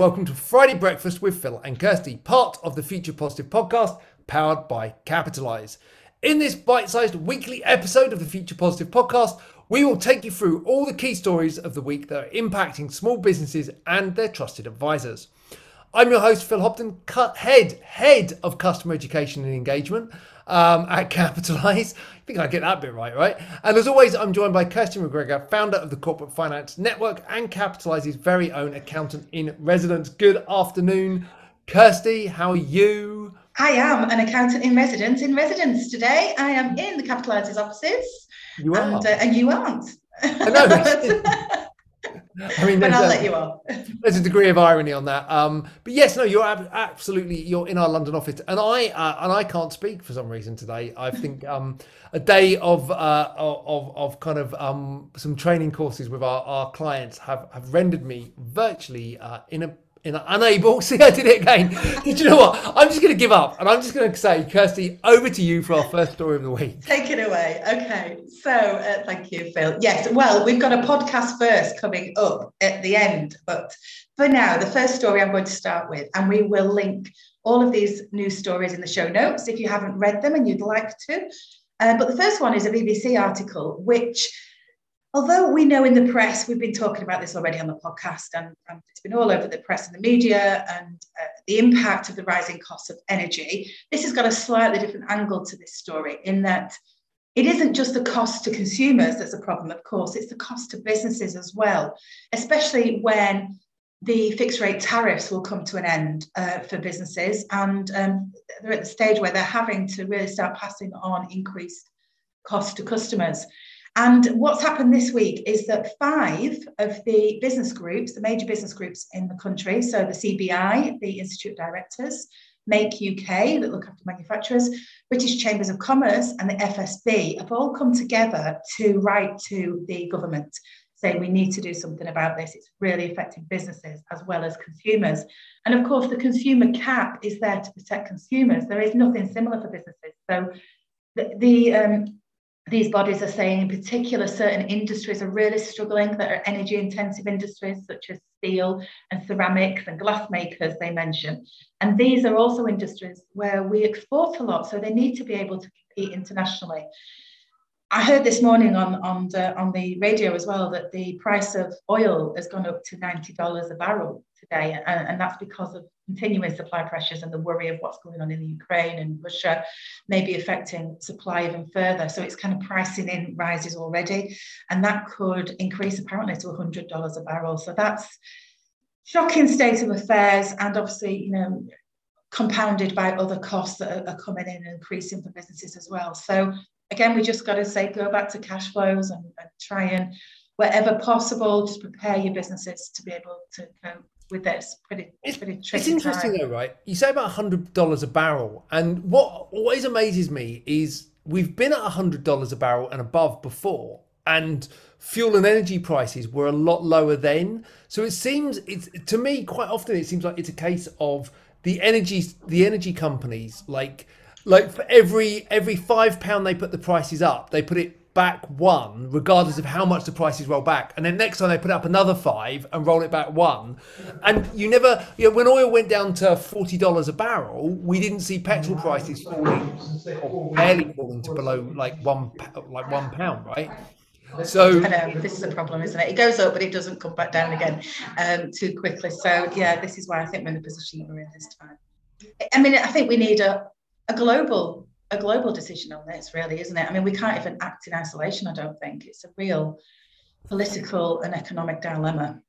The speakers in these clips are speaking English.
welcome to Friday Breakfast with Phil and Kirsty, part of the Future Positive podcast powered by Capitalise. In this bite sized weekly episode of the Future Positive podcast, we will take you through all the key stories of the week that are impacting small businesses and their trusted advisors. I'm your host, Phil Hobden, head, head of customer education and engagement um, at Capitalise. I think I get that bit right, right? And as always, I'm joined by Kirsty McGregor, founder of the Corporate Finance Network and Capitalise's very own accountant in residence. Good afternoon, Kirsty. How are you? I am an accountant in residence in residence today. I am in the Capitalise's offices. You are. And, uh, and you aren't. I know. I mean, but I'll a, let you on. there's a degree of irony on that. Um, but yes, no, you're ab- absolutely you're in our London office, and I uh, and I can't speak for some reason today. I think um, a day of uh, of of kind of um, some training courses with our, our clients have have rendered me virtually uh, in a unable. See, I did it again. did you know what? I'm just going to give up, and I'm just going to say, Kirsty, over to you for our first story of the week. Take it away. Okay. So, uh, thank you, Phil. Yes. Well, we've got a podcast first coming up at the end, but for now, the first story I'm going to start with, and we will link all of these news stories in the show notes if you haven't read them and you'd like to. Uh, but the first one is a BBC article which although we know in the press, we've been talking about this already on the podcast, and, and it's been all over the press and the media, and uh, the impact of the rising costs of energy, this has got a slightly different angle to this story in that it isn't just the cost to consumers that's a problem, of course, it's the cost to businesses as well, especially when the fixed rate tariffs will come to an end uh, for businesses, and um, they're at the stage where they're having to really start passing on increased cost to customers. And what's happened this week is that five of the business groups, the major business groups in the country, so the CBI, the Institute of Directors, Make UK, that look after manufacturers, British Chambers of Commerce, and the FSB have all come together to write to the government saying we need to do something about this. It's really affecting businesses as well as consumers. And of course, the consumer cap is there to protect consumers. There is nothing similar for businesses. So the, the um, these bodies are saying in particular certain industries are really struggling that are energy intensive industries such as steel and ceramics and glass makers they mention. And these are also industries where we export a lot so they need to be able to compete internationally I heard this morning on on the, on the radio as well that the price of oil has gone up to ninety dollars a barrel today, and, and, that's because of continuing supply pressures and the worry of what's going on in the Ukraine and Russia may be affecting supply even further. So it's kind of pricing in rises already, and that could increase apparently to hundred dollars a barrel. So that's shocking state of affairs, and obviously you know compounded by other costs that are coming in and increasing for businesses as well. So again, we just got to say go back to cash flows and, and, try and wherever possible, just prepare your businesses to be able to cope with this pretty, it's, pretty It's interesting time. though, right? You say about hundred dollars a barrel, and what always amazes me is we've been at hundred dollars a barrel and above before, and fuel and energy prices were a lot lower then. So it seems it's to me quite often it seems like it's a case of the energy the energy companies like like for every every five pound they put the prices up, they put it back one, regardless of how much the prices roll back. And then next time they put up another five and roll it back one. And you never, you know, when oil went down to forty dollars a barrel, we didn't see petrol prices falling or barely falling to below like one like one pound, right? So I know this is a problem, isn't it? It goes up, but it doesn't come back down again um, too quickly. So yeah, this is why I think we're in the position we're in this time. I mean, I think we need a a global a global decision on this, really, isn't it? I mean, we can't even act in isolation. I don't think it's a real political and economic dilemma.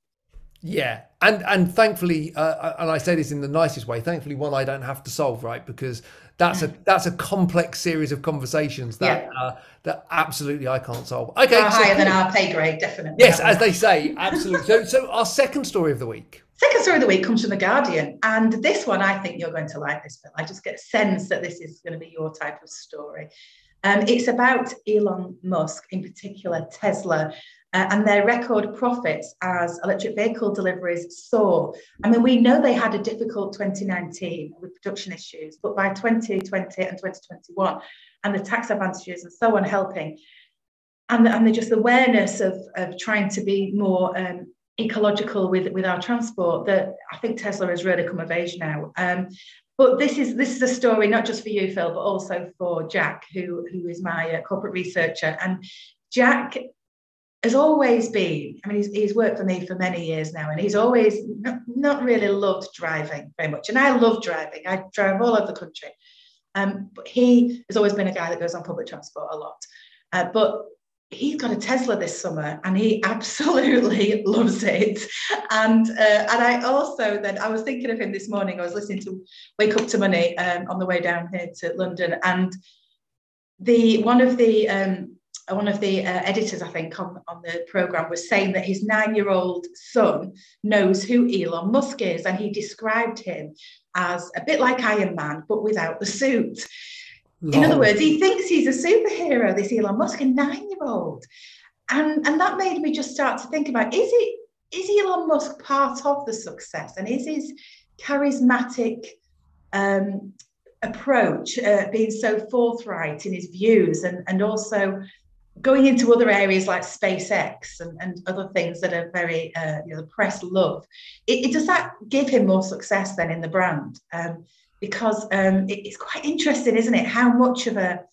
Yeah, and and thankfully, uh, and I say this in the nicest way. Thankfully, one I don't have to solve, right? Because that's a mm. that's a complex series of conversations that yeah. uh, that absolutely I can't solve. Okay, so, higher than our pay grade, definitely. Yes, as they say, absolutely. so, so our second story of the week. Second story of the week comes from The Guardian. And this one, I think you're going to like this, Phil. I just get a sense that this is going to be your type of story. Um, it's about Elon Musk, in particular Tesla, uh, and their record profits as electric vehicle deliveries soar. I mean, we know they had a difficult 2019 with production issues, but by 2020 and 2021, and the tax advantages and so on helping, and, and the just awareness of, of trying to be more um, ecological with with our transport that I think Tesla has really come of age now. Um, but this is this is a story not just for you, Phil, but also for Jack, who who is my uh, corporate researcher. And Jack has always been. I mean, he's, he's worked for me for many years now, and he's always not, not really loved driving very much. And I love driving. I drive all over the country. Um, but he has always been a guy that goes on public transport a lot. Uh, but he's got a Tesla this summer and he absolutely loves it. And uh, and I also then I was thinking of him this morning. I was listening to Wake Up to Money um, on the way down here to London, and the one of the um, one of the uh, editors, I think, on, on the program was saying that his nine-year-old son knows who Elon Musk is, and he described him as a bit like Iron Man, but without the suit. In other words, he thinks he's a superhero, this Elon Musk, a nine-year-old. And, and that made me just start to think about is it is Elon Musk part of the success? And is his charismatic um, approach uh, being so forthright in his views and, and also going into other areas like SpaceX and, and other things that are very, uh, you know, the press love, it, it, does that give him more success then in the brand? Um, because um, it, it's quite interesting, isn't it? How much of a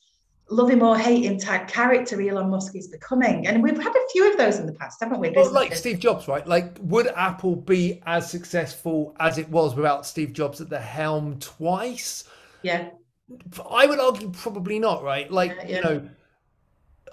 love him or hate him type character Elon Musk is becoming. And we've had a few of those in the past, haven't we? Well, like Steve Jobs, right? Like, would Apple be as successful as it was without Steve Jobs at the helm twice? Yeah. I would argue probably not, right? Like, yeah, yeah. you know,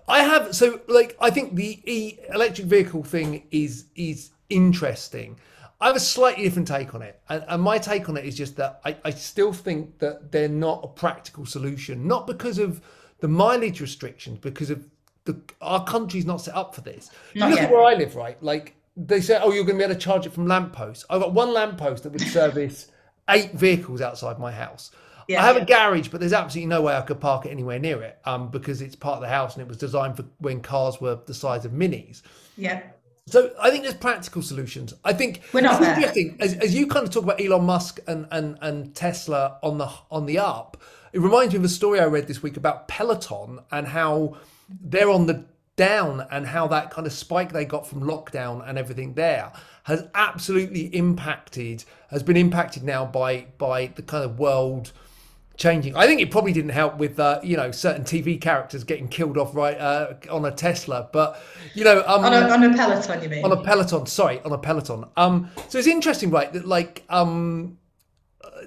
I have so like I think the e electric vehicle thing is is interesting. I have a slightly different take on it. And, and my take on it is just that I, I, still think that they're not a practical solution, not because of the mileage restrictions, because of the our country's not set up for this. Not you look yet. at where I live, right? Like they say, oh, you're going to be able to charge it from lampposts. I've got one lamppost that would service eight vehicles outside my house. Yeah, I have yeah. a garage, but there's absolutely no way I could park it anywhere near it um, because it's part of the house and it was designed for when cars were the size of minis. Yeah. So I think there's practical solutions. I think we're not there. interesting as, as you kind of talk about Elon Musk and, and and Tesla on the on the up. It reminds me of a story I read this week about Peloton and how they're on the down and how that kind of spike they got from lockdown and everything there has absolutely impacted has been impacted now by by the kind of world changing. I think it probably didn't help with uh, you know certain TV characters getting killed off right uh, on a Tesla, but you know um, on, a, on a Peloton, you mean? On a Peloton, sorry, on a Peloton. Um, so it's interesting, right? That like um,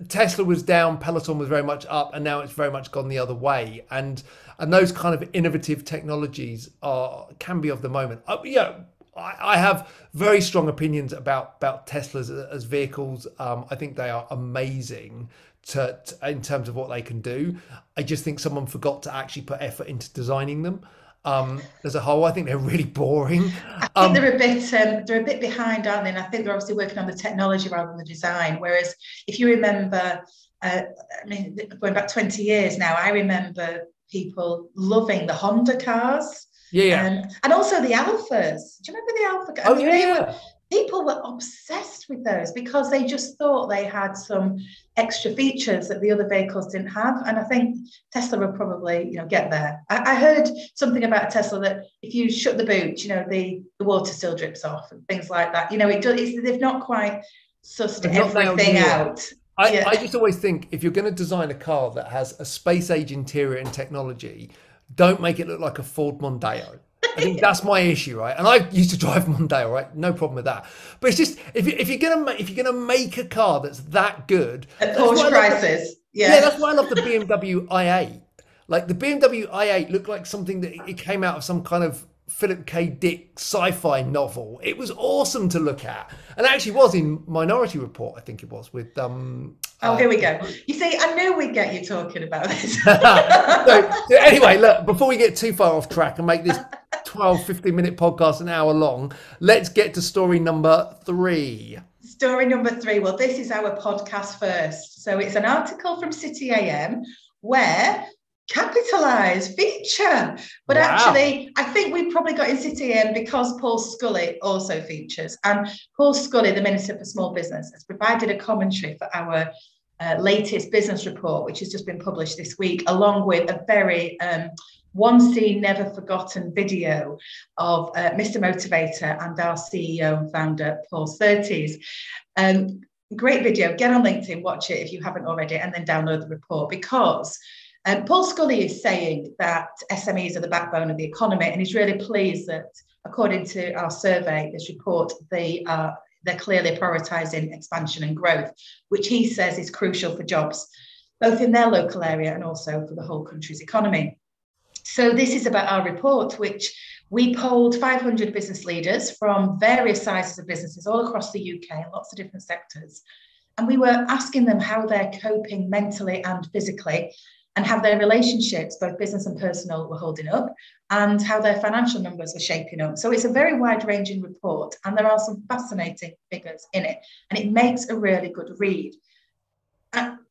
Tesla was down, Peloton was very much up, and now it's very much gone the other way. And and those kind of innovative technologies are can be of the moment. Uh, yeah. I, have very strong opinions about about Teslas as vehicles. Um, I think they are amazing to, to, in terms of what they can do. I just think someone forgot to actually put effort into designing them. Um, as a whole, I think they're really boring. I think um, they're a bit um, they're a bit behind, aren't they? And I think they're obviously working on the technology rather than the design. Whereas if you remember, uh, I mean, going back twenty years now, I remember people loving the Honda cars. Yeah, yeah. Um, and also the Alfas. Do you remember the Alfa? Oh, yeah. yeah people were obsessed with those because they just thought they had some extra features that the other vehicles didn't have. And I think Tesla will probably, you know, get there. I, I heard something about Tesla that if you shut the boot, you know, the, the water still drips off and things like that. You know, it does. They've not quite sussed everything out. I, yeah. I just always think if you're going to design a car that has a space age interior and technology, don't make it look like a Ford Mondeo. I think that's my issue, right? And I used to drive Mondeo, right? No problem with that. But it's just if, you, if you're gonna if you're gonna make a car that's that good at Porsche prices, yeah. yeah, that's why I love the BMW i8. Like the BMW i8 looked like something that it came out of some kind of Philip K. Dick sci-fi novel. It was awesome to look at, and actually was in Minority Report. I think it was with. um Oh, here we go. You see, I knew we'd get you talking about this. so, anyway, look, before we get too far off track and make this 12, 15 minute podcast an hour long, let's get to story number three. Story number three. Well, this is our podcast first. So it's an article from City AM where capitalise feature but wow. actually i think we probably got in city AM because paul scully also features and paul scully the minister for small business has provided a commentary for our uh, latest business report which has just been published this week along with a very um, one seen, never forgotten video of uh, Mr. Motivator and our CEO and founder, Paul Surtees. Um, great video. Get on LinkedIn, watch it if you haven't already, and then download the report because um, Paul Scully is saying that SMEs are the backbone of the economy, and he's really pleased that, according to our survey, this report, they are they're clearly prioritising expansion and growth, which he says is crucial for jobs, both in their local area and also for the whole country's economy. So this is about our report, which we polled 500 business leaders from various sizes of businesses all across the UK lots of different sectors. And we were asking them how they're coping mentally and physically and how their relationships, both business and personal, were holding up and how their financial numbers were shaping up. So it's a very wide ranging report and there are some fascinating figures in it and it makes a really good read.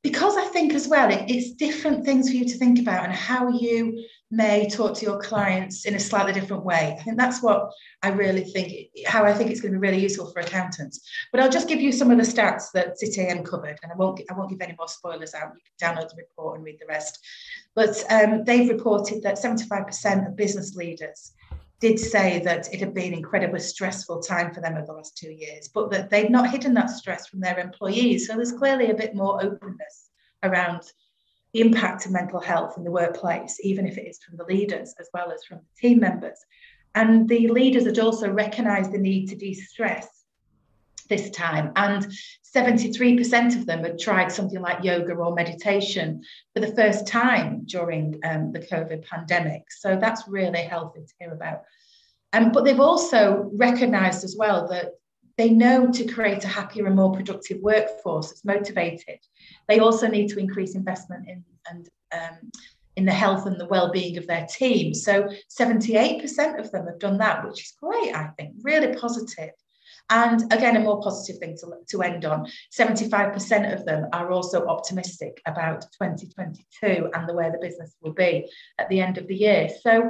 Because I think as well, it, it's different things for you to think about and how you may talk to your clients in a slightly different way. I think that's what I really think, how I think it's going to be really useful for accountants. But I'll just give you some of the stats that CityAM covered, and I won't, I won't give any more spoilers out. You can download the report and read the rest. But um, they've reported that 75% of business leaders did say that it had been an incredibly stressful time for them over the last two years, but that they'd not hidden that stress from their employees. So there's clearly a bit more openness around impact of mental health in the workplace, even if it is from the leaders as well as from the team members. And the leaders had also recognised the need to de stress this time. And 73% of them had tried something like yoga or meditation for the first time during um, the COVID pandemic. So that's really healthy to hear about. Um, but they've also recognised as well that they know to create a happier and more productive workforce that's motivated. They also need to increase investment in and um, in the health and the well-being of their team. So 78% of them have done that, which is great, I think, really positive. And again, a more positive thing to, to end on 75% of them are also optimistic about 2022 and the way the business will be at the end of the year. So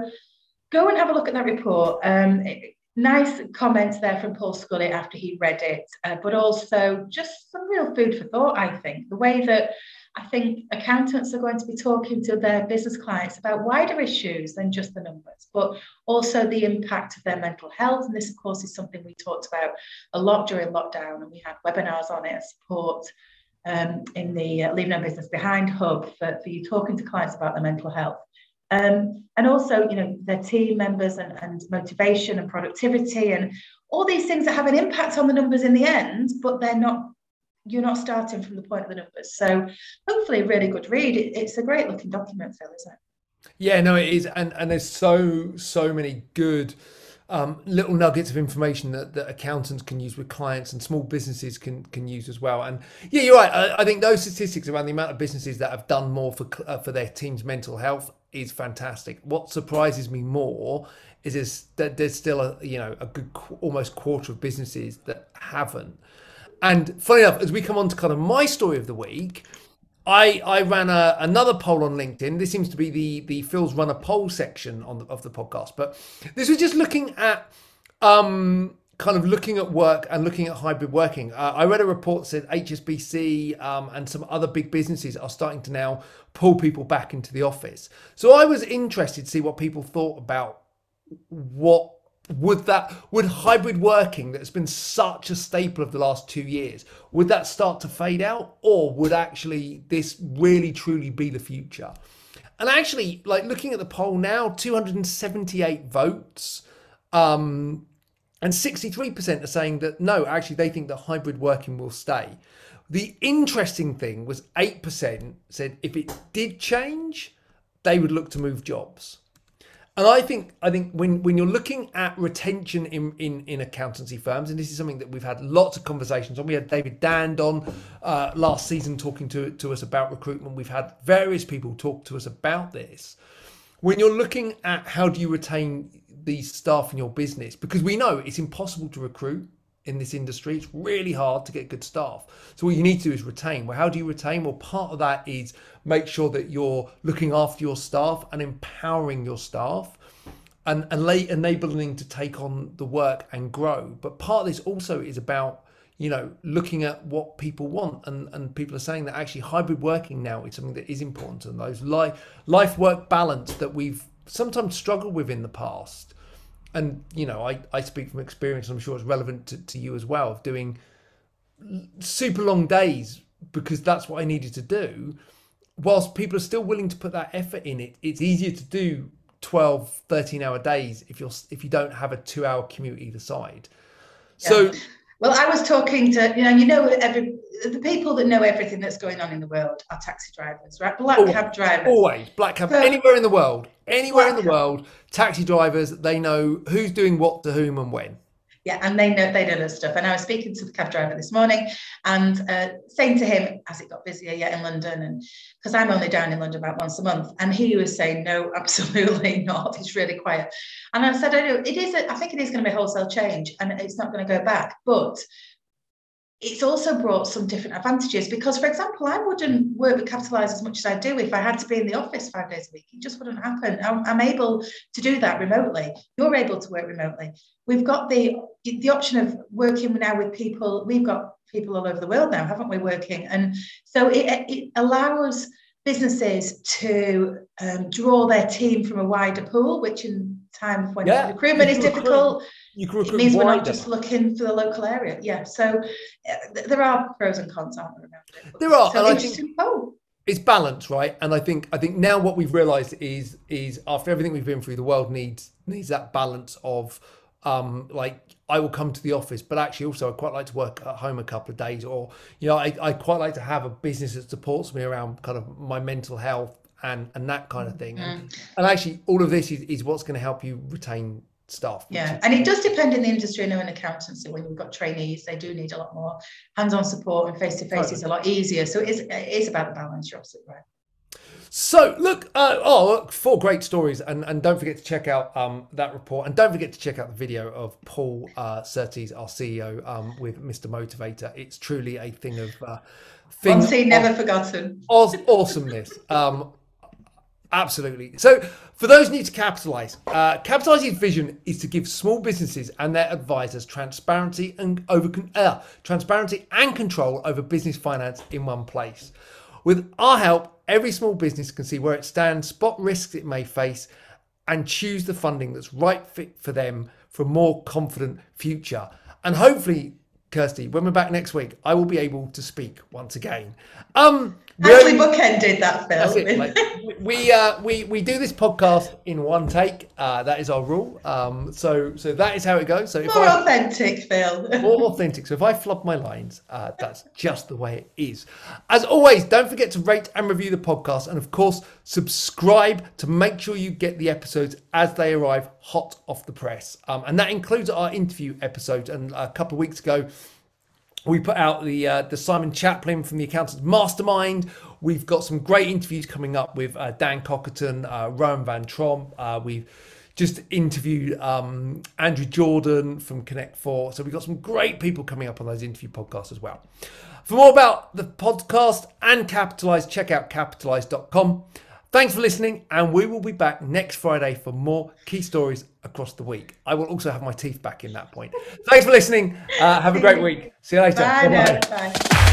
go and have a look at that report. Um, it, nice comments there from Paul Scully after he read it, uh, but also just some real food for thought, I think. The way that I think accountants are going to be talking to their business clients about wider issues than just the numbers, but also the impact of their mental health. And this, of course, is something we talked about a lot during lockdown, and we had webinars on it, support um, in the uh, Leave No Business Behind Hub for, for you talking to clients about their mental health. Um, and also, you know, their team members and, and motivation and productivity and all these things that have an impact on the numbers in the end, but they're not, you're not starting from the point of the numbers. So hopefully a really good read. It, it's a great looking document, Phil, isn't it? Yeah, no, it is. And, and there's so, so many good um, little nuggets of information that, that accountants can use with clients and small businesses can can use as well. And yeah, you're right. I, I think those statistics around the amount of businesses that have done more for uh, for their team's mental health is fantastic. What surprises me more is, is that there's still a you know a good almost quarter of businesses that haven't. And funny enough, as we come on to kind of my story of the week, I I ran a, another poll on LinkedIn. This seems to be the the Phil's run a poll section on the, of the podcast, but this was just looking at um kind of looking at work and looking at hybrid working. Uh, I read a report that said HSBC um, and some other big businesses are starting to now pull people back into the office. So I was interested to see what people thought about what would that would hybrid working that's been such a staple of the last two years would that start to fade out or would actually this really truly be the future and actually like looking at the poll now 278 votes um and 63% are saying that no, actually, they think that hybrid working will stay. The interesting thing was 8% said if it did change, they would look to move jobs. And I think I think when, when you're looking at retention in, in, in accountancy firms, and this is something that we've had lots of conversations on. We had David Dand on uh, last season talking to, to us about recruitment. We've had various people talk to us about this. When you're looking at how do you retain these staff in your business because we know it's impossible to recruit in this industry. It's really hard to get good staff. So what you need to do is retain. Well, how do you retain? Well, part of that is make sure that you're looking after your staff and empowering your staff and, and lay, enabling to take on the work and grow. But part of this also is about you know looking at what people want and and people are saying that actually hybrid working now is something that is important and those life life work balance that we've sometimes struggled with in the past. And you know, I, I speak from experience, I'm sure it's relevant to, to you as well, of doing super long days because that's what I needed to do. Whilst people are still willing to put that effort in it, it's easier to do 12, 13 hour days if you're if you don't have a two hour commute either side. Yeah. So well, I was talking to you know, you know, every the people that know everything that's going on in the world are taxi drivers, right? Black always, cab drivers. Always black cab so, anywhere in the world, anywhere in the cab. world. Taxi drivers, they know who's doing what to whom and when yeah, and they know they know this stuff. And I was speaking to the cab driver this morning and uh, saying to him as it got busier, yet in London, and because I'm only down in London about once a month, and he was saying, no, absolutely not. It's really quiet. And I said, I know it is. A, I think it is going to be a wholesale change, and it's not going to go back. But it's also brought some different advantages because, for example, I wouldn't work with Capitalise as much as I do if I had to be in the office five days a week. It just wouldn't happen. I'm, I'm, able to do that remotely. You're able to work remotely. We've got the the option of working now with people. We've got people all over the world now, haven't we? Working, and so it, it allows businesses to um, draw their team from a wider pool, which in times when yeah. recruitment is difficult you can it means we're not just looking for the local area. Yeah. So uh, there are pros and cons, aren't there? There are. So and I think oh. it's balance, right? And I think I think now what we've realised is is after everything we've been through, the world needs needs that balance of um like I will come to the office, but actually also I quite like to work at home a couple of days, or you know I, I quite like to have a business that supports me around kind of my mental health and and that kind of thing. Mm. And, and actually all of this is, is what's going to help you retain staff. Yeah, and it does depend in the industry. I know in accountancy, when you've got trainees, they do need a lot more hands-on support, and face-to-face is a lot easier. So it is, it is about the balance. You're absolutely right. So look, uh, oh, look, four great stories, and, and don't forget to check out um, that report, and don't forget to check out the video of Paul uh, Surtees, our CEO, um, with Mr. Motivator. It's truly a thing of uh, thing One scene never forgotten. Awesomeness. Um, Absolutely. So, for those new to Capitalise, uh, Capitalise's vision is to give small businesses and their advisors transparency and over uh, transparency and control over business finance in one place. With our help, every small business can see where it stands, spot risks it may face, and choose the funding that's right fit for them for a more confident future. And hopefully, Kirsty, when we're back next week, I will be able to speak once again. Um, Actually, bookended that, Phil. Like, we uh, we we do this podcast in one take. Uh, that is our rule. Um, so so that is how it goes. So if more I, authentic, Phil. more authentic. So if I flub my lines, uh, that's just the way it is. As always, don't forget to rate and review the podcast, and of course, subscribe to make sure you get the episodes as they arrive, hot off the press. Um, and that includes our interview episode. And a couple of weeks ago we put out the uh, the Simon Chaplin from the Accountants Mastermind. We've got some great interviews coming up with uh, Dan Cockerton, uh, Rowan Van Trom. Uh, we've just interviewed um, Andrew Jordan from Connect Four. So we've got some great people coming up on those interview podcasts as well. For more about the podcast and Capitalise, check out capitalise.com. Thanks for listening, and we will be back next Friday for more key stories across the week. I will also have my teeth back in that point. Thanks for listening. Uh, have a great week. See you later. Bye. Bye.